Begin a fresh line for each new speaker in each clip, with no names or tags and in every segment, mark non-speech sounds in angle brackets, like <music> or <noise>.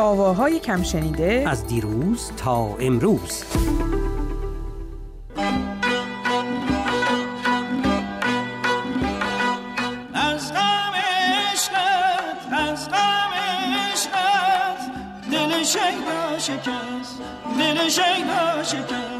آواهای کم شنیده
از دیروز تا امروز.
از غم عشقت از غم عشقت دل شیدا شکست دل شیدا شکست.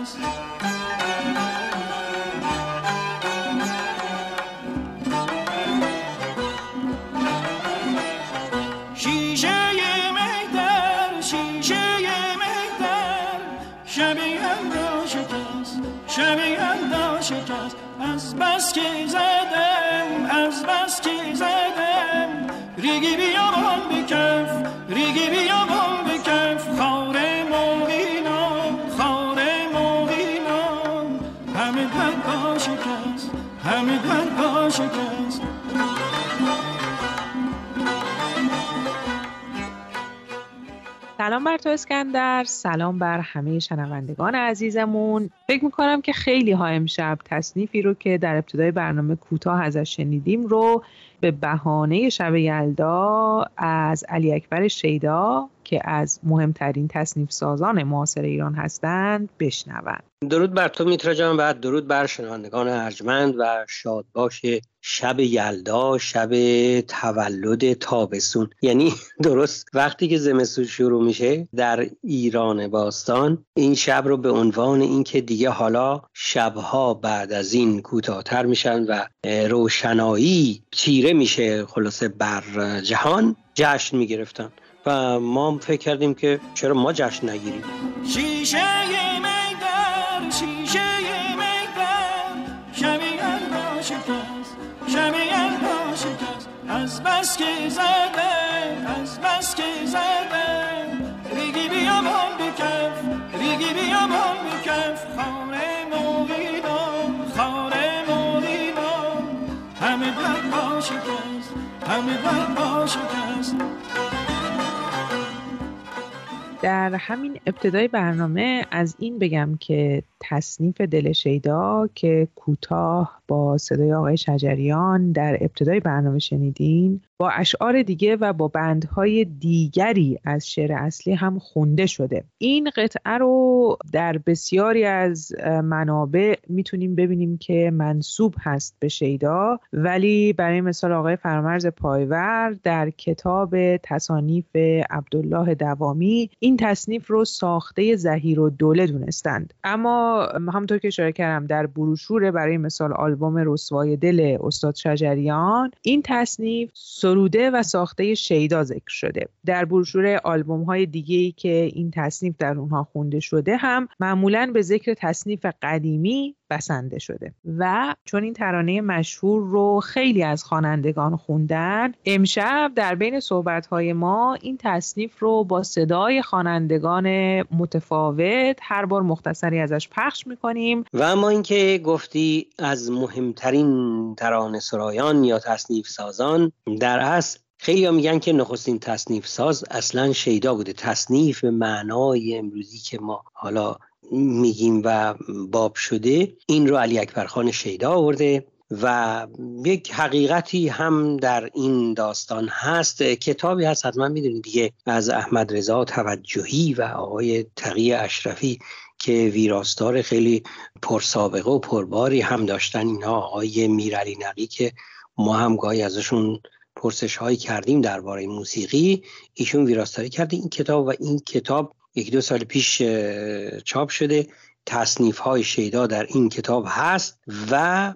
سلام بر تو اسکندر. سلام بر همه شنوندگان عزیزمون. فکر می‌کنم که خیلی ها امشب تصنیفی رو که در ابتدای برنامه کوتاه ازش شنیدیم رو به بهانه شب یلدا از علی اکبر شیدا که از مهمترین تصنیف سازان معاصر ایران هستند بشنوند.
درود بر تو میترا جان و درود بر شنوندگان ارجمند و شاد باش شب یلدا شب تولد تابستون. یعنی <laughs> درست وقتی که زمستون شروع میشه در ایران باستان این شب رو به عنوان اینکه دیگه حالا شبها بعد از این کوتاهتر میشن و روشنایی چیره میشه خلاصه بر جهان جشن می‌گرفتن. و ما فکر کردیم که چرا ما جشن نگیریم.
شیشه میدر شیشه میدر شب یلدا شکست شب یلدا شکست از بس که زده از بس که زده. ریگی بیابان بکف ریگی بیابان بکف خانه مویدان خانه مویدان همه در شکست همه در شکست
در همین ابتدای برنامه از این بگم که تصنیف دل شیدا که کوتاه با صدای آقای شجریان در ابتدای برنامه شنیدین با اشعار دیگه و با بندهای دیگری از شعر اصلی هم خونده شده. این قطعه رو در بسیاری از منابع می‌تونیم ببینیم که منصوب هست به شیدا ولی برای مثال آقای فرامرز پایور در کتاب تصانیف عبدالله دوامی این تصنیف رو ساخته زهیر و دوله دونستند. اما همونطور که اشاره کردم در بروشور برای مثال آلبوم رسوای دل استاد شجریان این تصنیف سروده و ساخته شیدا ذکر شده. در بروشور آلبوم های دیگه ای که این تصنیف در اونها خونده شده هم معمولا به ذکر تصنیف قدیمی بسنده شده. و چون این ترانه مشهور رو خیلی از خوانندگان خوندن امشب در بین صحبت های ما این تصنیف رو با صدای خوانندگان متفاوت هر بار مختصری ازش پخش می‌کنیم.
و اما اینکه گفتی از مهمترین ترانه سرایان یا تصنیف سازان در اصل خیلی ها میگن که نخستین تصنیف ساز اصلا شیدا بوده. تصنیف معنای امروزی که ما حالا میگیم و باب شده این رو علی اکبر خان شیدا آورده و یک حقیقتی هم در این داستان هست. کتابی هست حتما می‌دونید دیگه از احمد رضا توجهی و آقای تقی اشرفی که ویراستار خیلی پرسابقه و پرباری هم داشتن. اینها آقای میرعلی نقی که ما هم گاهی ازشون پرسش هایی کردیم درباره موسیقی ایشون ویراستاری کرده این کتاب و این کتاب یک دو سال پیش چاپ شده. تصنیف های شیدا در این کتاب هست و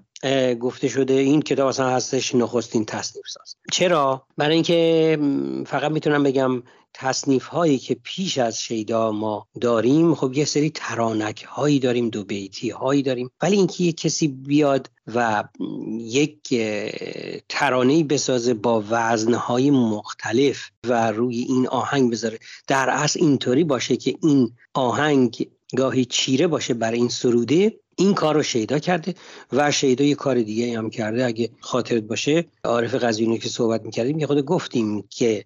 گفته شده این کتاب اصلا هستش نخستین تصنیف ساز. چرا؟ برای اینکه فقط می‌تونم بگم تصنیف هایی که پیش از شیدا ما داریم خب یه سری ترانک هایی داریم دو بیتی هایی داریم. ولی اینکه یک کسی بیاد و یک ترانه بسازه با وزنهای مختلف و روی این آهنگ بذاره در اصل اینطوری باشه که این آهنگ گاهی چیره باشه برای این سروده این کار رو شیدا کرده و شیدا یه کار دیگه هم کرده. اگه خاطرت باشه عارف قزوینی که صحبت می‌کردیم یه خود گفتیم که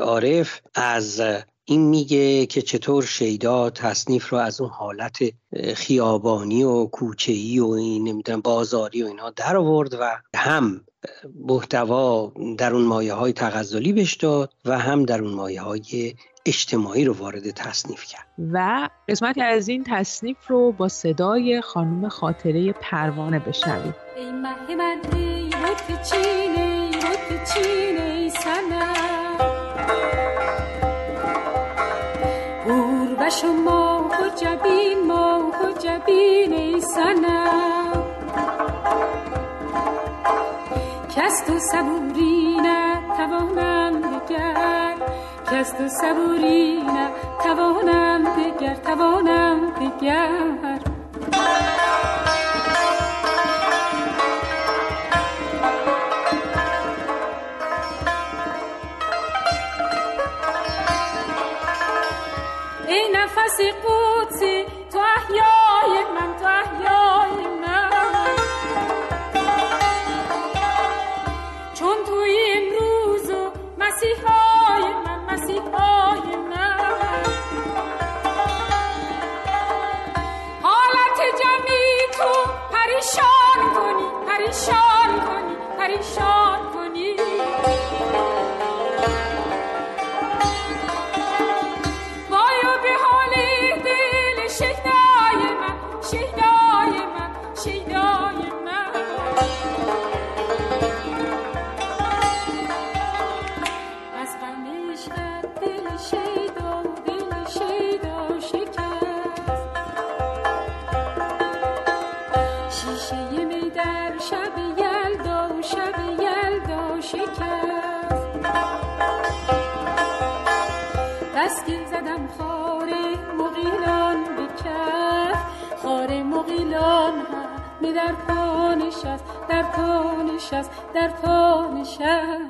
عارف از این میگه که چطور شیدا تصنیف رو از اون حالت خیابانی و کوچه‌ای و این نمی‌دونم بازاری و اینا در آورد و هم محتوا در اون مایه های تغزلی بهش داد و هم در اون مایه های اجتماعی رو وارد تصنیف کرد.
و قسمتی از این تصنیف رو با صدای خانم خاطره پروانه بشنوید ای مه من ای چین ای چین ای شما جبین ما جبین ای سنم کس تو صبوری نه توانم تو صبوری نه. توانم دگر توانم دگر. در پا نشست در پا نشست در پا نشست.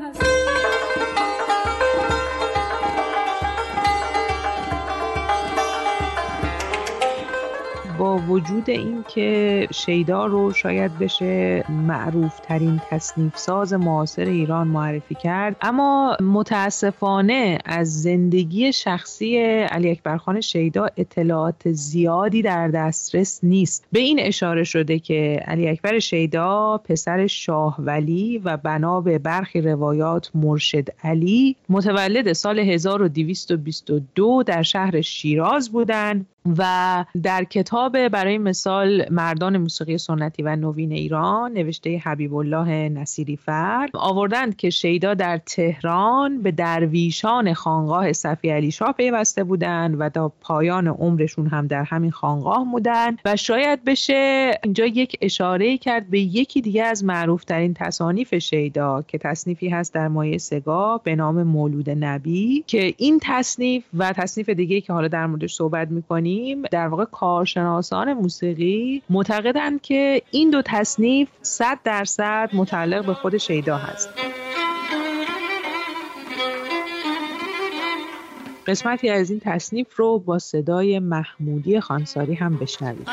وجود اینکه شیدا رو شاید بشه معروف ترین تصنیف ساز معاصر ایران معرفی کرد. اما متاسفانه از زندگی شخصی علی اکبرخان شیدا اطلاعات زیادی در دسترس نیست. به این اشاره شده که علی اکبر شیدا پسر شاه ولی و بنا به برخی روایات مرشد علی متولد سال 1222 در شهر شیراز بودند. و در کتاب برای مثال مردان موسیقی سنتی و نوین ایران نوشته حبیب الله نصیری فر آوردند که شیدا در تهران به درویشان خانقاه صفی علی شاه پیوسته بودند و تا پایان عمرشون هم در همین خانقاه بودند و شاید بشه اینجا یک اشاره کرد به یکی دیگه از معروفترین تصانیف شیدا که تصنیفی هست در مایه سگاه به نام مولود نبی که این تصنیف و تصنیف دیگه که حالا در موردش صحبت می‌کنیم در واقع کارشناسان موسیقی معتقدند که این دو تصنیف صد درصد متعلق به خود شیدا هست. قسمتی از این تصنیف رو با صدای محمودی خانساری هم بشنوید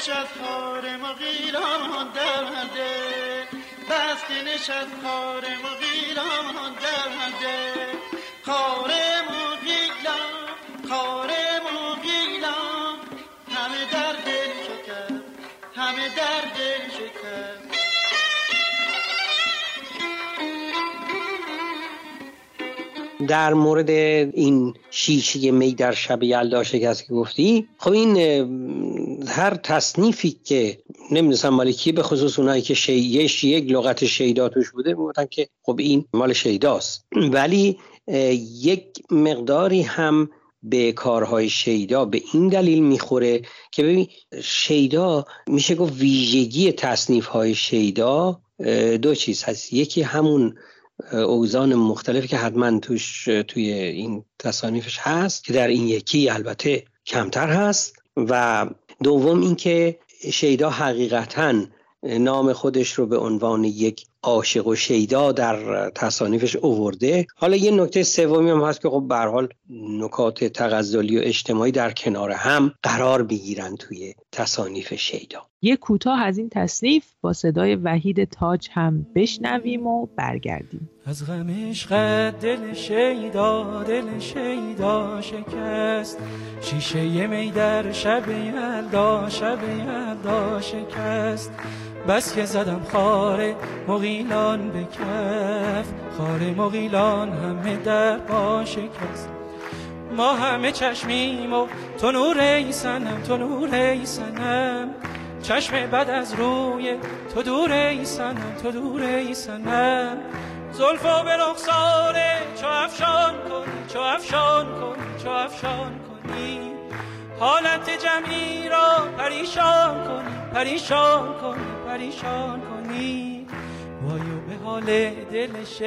نشد خار مغیلان درده خار مغیلان خار مغیلان همه در دل شکر همه در دل شکر.
در مورد این شیشه می در شب یلدا شکست که گفتی خب این هر تصنیفی که نمی‌دونستم مال کی به خصوص اونایی که شیش یک لغت شیدا توش بوده می‌گفتن که خب این مال شیداست. ولی یک مقداری هم به کارهای شیدا به این دلیل می‌خوره که ببین شیدا میشه گفت ویژگی تصنیف های شیدا دو چیز هست. یکی همون اوزان مختلفی که حتما توش توی این تصانیفش هست که در این یکی البته کمتر هست و دوم اینکه شیدا حقیقتا نام خودش رو به عنوان یک عاشق و شیدا در تصانیفش اوورده. حالا یه نکته سومی هم هست که خب به حال نکات تغزلی و اجتماعی در کنار هم قرار بگیرن توی تصانیف شیدا.
یه کوتاه از این تصنیف با صدای وحید تاج هم بشنویم و برگردیم.
از غم عشقت دل شیدا دل شیدا شکست. شیشه می در شب یلدا شب یلدا شکست. بس که زدم خاره مغیلان به خاره مغیلان همه در با شکست. ما همه چشمیم و تو نور ای سنم تو نور ای سنم چشم بد از روی تو دور ای سنم تو دور ای سنم زلفا به رخساره چو افشان کنی چو افشان کنی چو افشان کنی. حالت جمعی را پریشان کنی پریشان کنی. پریشان کنی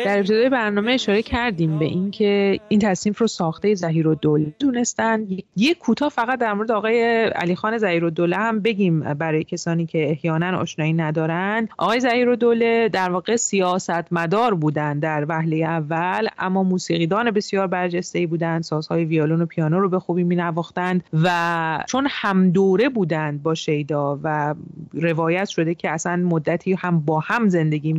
در ابتدای برنامه اشاره کردیم به اینکه این تصنیف رو ساخته زهیر و دوله دونستن یک کوتاه فقط در مورد آقای علی خان زهیر و دوله هم بگیم برای کسانی که احیانا آشنایی ندارن. آقای زهیر و دوله در واقع سیاست مدار بودن در وهله اول اما موسیقیدان بسیار برجسته ای بودند سازهای ویولون و پیانو رو به خوبی می نواختند و چون هم دوره بودند با شیدا و روایت شده که اصلا مدتی هم با هم زندگی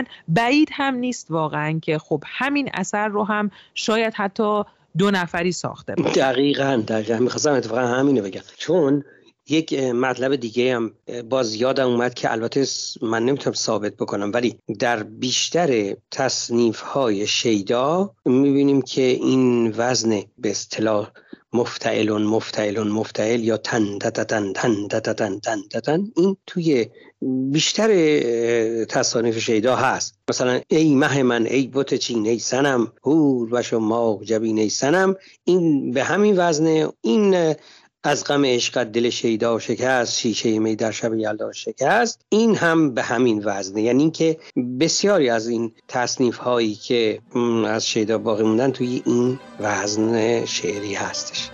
می‌کردن بعید هم نیست واقعا که خب همین اثر رو هم شاید حتی دو نفری ساخته
بود دقیقا دقیقا. می‌خواستم اتفاقا همینو بگم. چون یک مطلب دیگه هم باز یادم اومد که البته من نمی‌تونم ثابت بکنم ولی در بیشتر تصنیف های شیدا می‌بینیم که این وزن به اصطلاح مفتعلون مفتعلون مفتعل یا تن تن تن تن تن تن این توی بیشتر تصانیف شیدا هست. مثلا ای مه من ای بوت چین ای سنم هور و ماه جبین ای سنم این به همین وزن این از غم عشقت دل شیدا شکست شیشه می در شب یلدا شکست. این هم به همین وزنه یعنی اینکه بسیاری از این تصنیف هایی که از شیدا باقی موندن توی این وزن شعری هستش.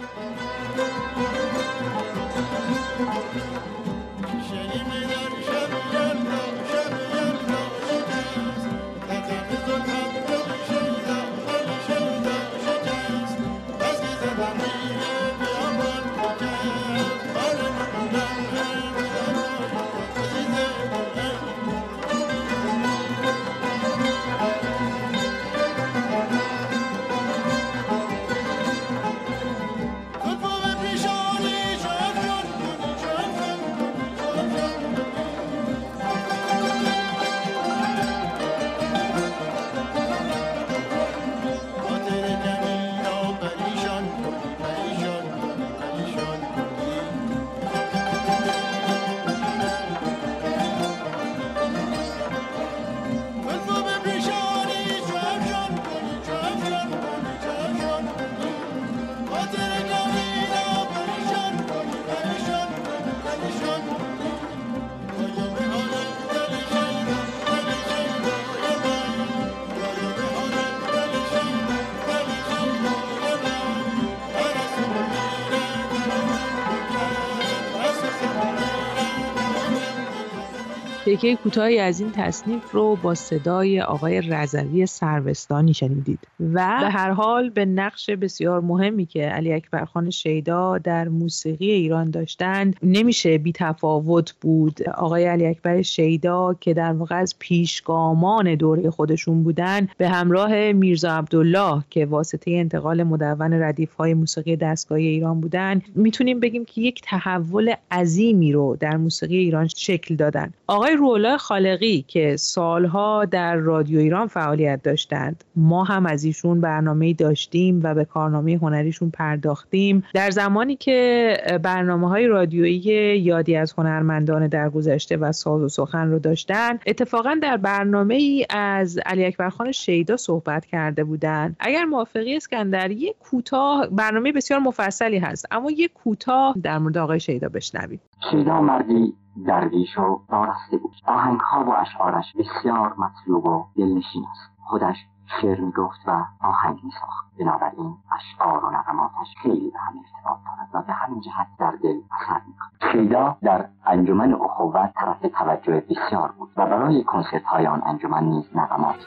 تکه کوتاهی از این تصنیف رو با صدای آقای رضوی سروستانی شنیدید و به هر حال به نقش بسیار مهمی که علی اکبرخان شیدا در موسیقی ایران داشتند نمیشه بی تفاوت بود. آقای علی اکبر شیدا که در واقع از پیشگامان دوره خودشون بودن به همراه میرزا عبدالله که واسطه انتقال مدون ردیف های موسیقی دستگاهی ایران بودن می‌تونیم بگیم که یک تحول عظیمی رو در موسیقی ایران شکل دادن. آقای رولا خالقی که سالها در رادیو ایران فعالیت داشتند. ما هم از ایشون برنامه داشتیم و به کارنامه هنریشون پرداختیم. در زمانی که برنامه های رادیویی یادی از هنرمندان در گذشته و ساز و سخن رو داشتن اتفاقا در برنامه ای از علی اکبرخان شیدا صحبت کرده بودند. اگر موافقی اسکندر یک کوتاه برنامه بسیار مفصلی هست اما یک کوتاه در مورد آقای شیدا بشنویم.
شیدا مردی. درویش و وارسته بود. ها و اشعارش بسیار مطلوب و دلنشین است. خودش شعر می‌گفت و آهنگ میساخت. بنابراین اشعار و نغماتش خیلی به هم ارتباط می‌کند و به همین جهت در دل اثر می‌کند. شیدا در انجمن اخوت طرف توجه بسیار بود و برای کنسرت های آن انجمن نیز نغمات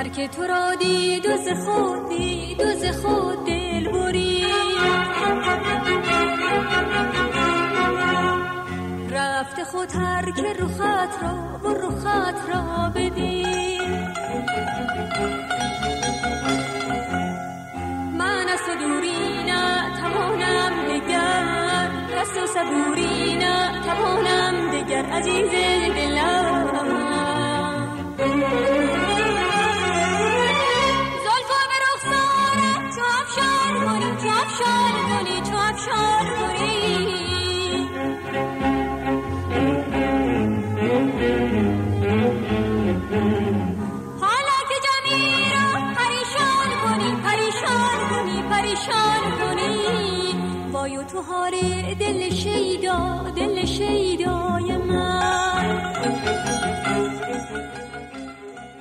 هر که تو را دید و ز خود دید و خود دل بری رفت خود هر که رخت را و رخت را بدید. من از تو دوری نتوانم دگر از تو صبوری نتوانم دگر عزیز دلم. افشار کنی تو حالا که جمعی را پریشان کنی پریشان کنی پریشان کنی. وای و تو حال دل شیدا دل شیدای من.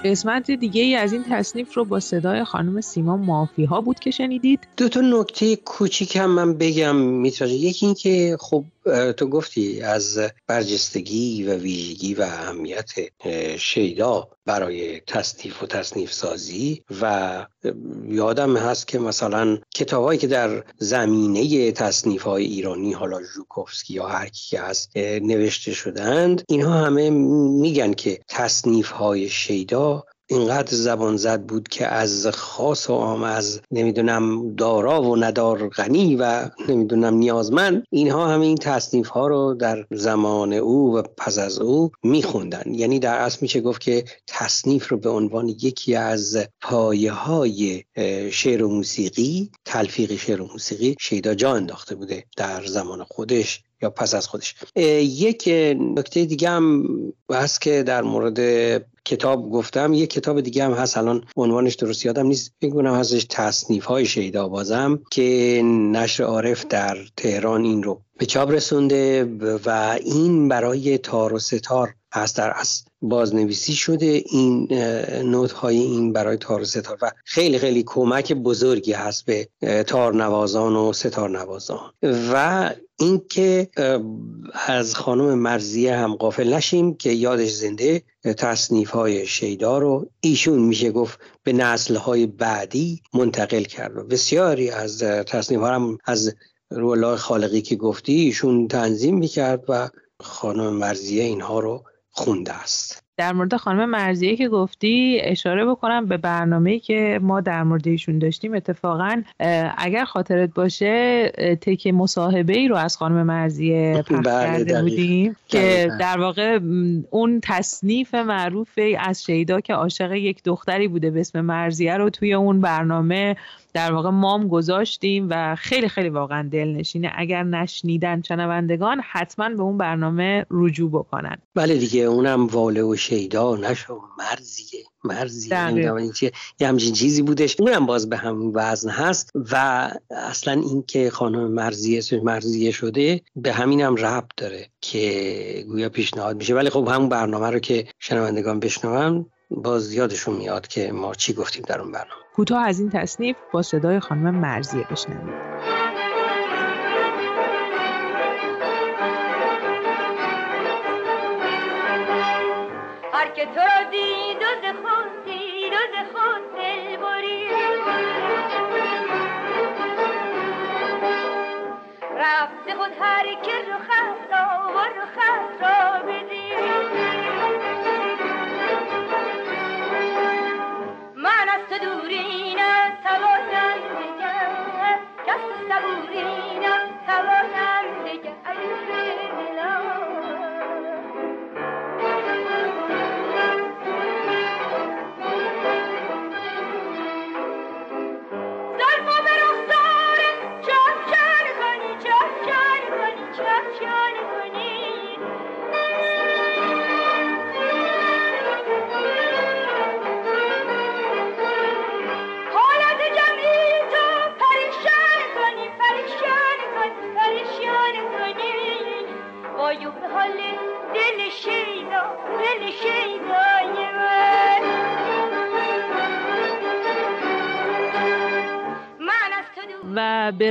قسمت دیگه ای از این تصنیف رو با صدای خانم سیما مافی ها بود که شنیدید.
دو تا نکته کوچیک هم من بگم میتراجه یکی این که خب تو گفتی از برجستگی و ویژگی و اهمیت شیدا برای تصنیف و تصنیف سازی و یادم هست که مثلا کتابایی که در زمینه تصنیف های ایرانی حالا ژوکوفسکی یا هر کی که هست نوشته شدند اینها همه میگن که تصنیف های شیدا اینقدر زبان زد بود که از خاص و عام از نمی‌دونم دارا و ندار غنی و نمی‌دونم نیازمند اینها همه این تصنیف ها رو در زمان او و پس از او میخوندن. یعنی در اصل میشه گفت که تصنیف رو به عنوان یکی از پایه های شعر و موسیقی تلفیق شعر و موسیقی شیدا جا انداخته بوده در زمان خودش. یا پس از خودش. یک نکته دیگه هم هست که در مورد کتاب گفتم. یک کتاب دیگه هم هست الان عنوانش درست یادم نیست. کنم هستش تصنیف های شیدا بازم که نشر عارف در تهران این رو به چاپ رسونده و این برای تار و ستار هست در از بازنویسی شده این نوت های این برای تار و ستار و خیلی خیلی کمک بزرگی هست به تار نوازان و ستار نوازان و اینکه از خانم مرزیه هم قافل نشیم که یادش زنده تصنیف های شیدا رو ایشون میشه گفت به نسل های بعدی منتقل کرد. و بسیاری از تصنیف ها هم از رولا خالقی که گفتی ایشون تنظیم می‌کرد و خانم مرزیه اینها رو خونده است.
در مورد خانم مرزیه که گفتی اشاره بکنم به برنامه که ما در مورد ایشون داشتیم. اتفاقا اگر خاطرت باشه تک مصاحبه ای رو از خانم مرزیه پخش کرده بودیم که در واقع اون تصنیف معروف از شیدا که عاشق یک دختری بوده به اسم مرزیه رو توی اون برنامه در واقع مام گذاشتیم و خیلی خیلی واقعا دلنشینه. اگر نشنیدن شنوندگان حتما به اون برنامه رجوع بکنن.
بله دیگه اونم واله و شیدا نشو مرزیه مرزی این یه همچین چیزی بودش. اونم باز به همون وزن هست و اصلا این که خانم مرزیه مرزیه شده به همین هم ربط داره که گویا پیشنهاد میشه. ولی خب همون برنامه رو که شنوندگان بشنون باز یادشون میاد که ما چی گفتیم در اون برنامه.
کوتاه از این تصنیف با صدای خانم مرزیه بشنوید
که تو را دید و ز خود دید و خود دل بری رفت خود هر که رخت را و رخت را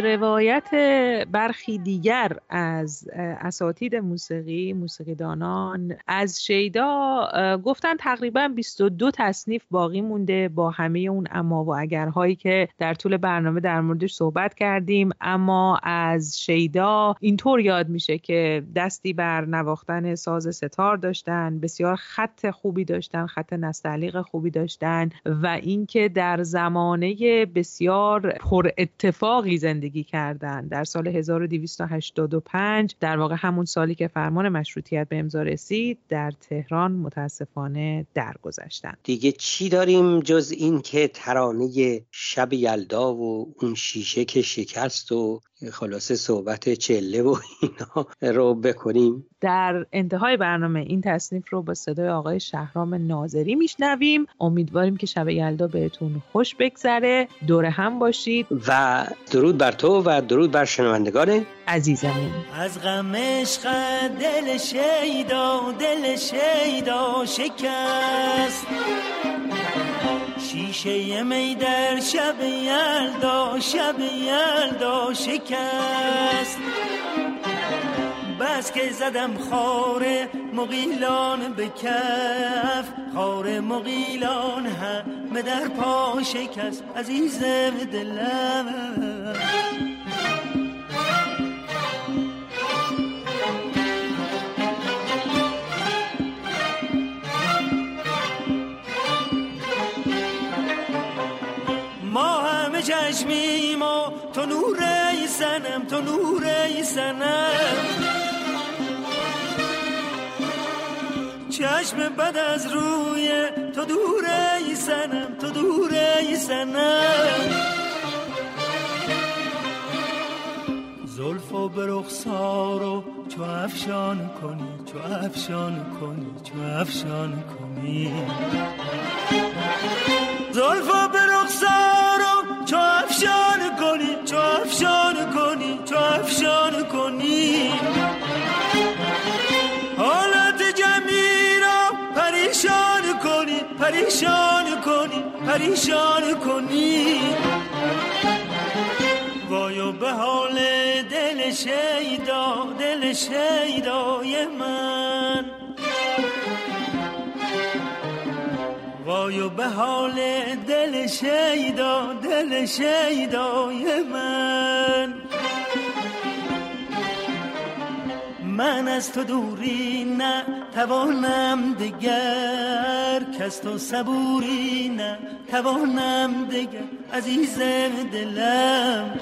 روایت برخی دیگر از اساتید موسیقی موسیقیدانان از شیدا گفتن تقریبا 22 تصنیف باقی مونده با همه اون اما و اگرهایی که در طول برنامه در موردش صحبت کردیم. اما از شیدا اینطور یاد میشه که دستی بر نواختن ساز ستار داشتن بسیار خط خوبی داشتن خط نستعلیق خوبی داشتن و اینکه در زمانه بسیار پر اتفاقی زندگی کردن. در سال 1285 در واقع همون سالی که فرمان مشروطیت به امضا رسید در تهران متاسفانه درگذشتن.
دیگه چی داریم جز این که ترانه شب یلدا و اون شیشه که شکست و خلاصه صحبت چله و اینا رو بکنیم.
در انتهای برنامه این تصنیف رو با صدای آقای شهرام ناظری میشنویم. امیدواریم که شب یلدا بهتون خوش بگذره. دور هم باشید.
و درود بر تو و درود بر شنوندگان
عزیزمون.
از غم عشق دل شیدا دل شیدا شکست. شیشه می در شب یلدا شب یلدا شکست. بس که زدم خار مقیلان به کف خار مقیلان همه در پا شکست. عزیزم دلم. تو نور ای سنم تو نور ای سنم چشم بد از روی تو دور ای سنم تو دور ای سنم زلف و به رخسار و چو افشان کنی چو افشان کنی چو افشان کنی. زلف و به پریشان کنی پریشان کنی. وایو به حال دل شیدا دل شیدای من. وایو به حال دل شیدا دل شیدای من. من از تو دوری نه توانم دگر کس تو صبوری نه توانم دگر عزیز دلم.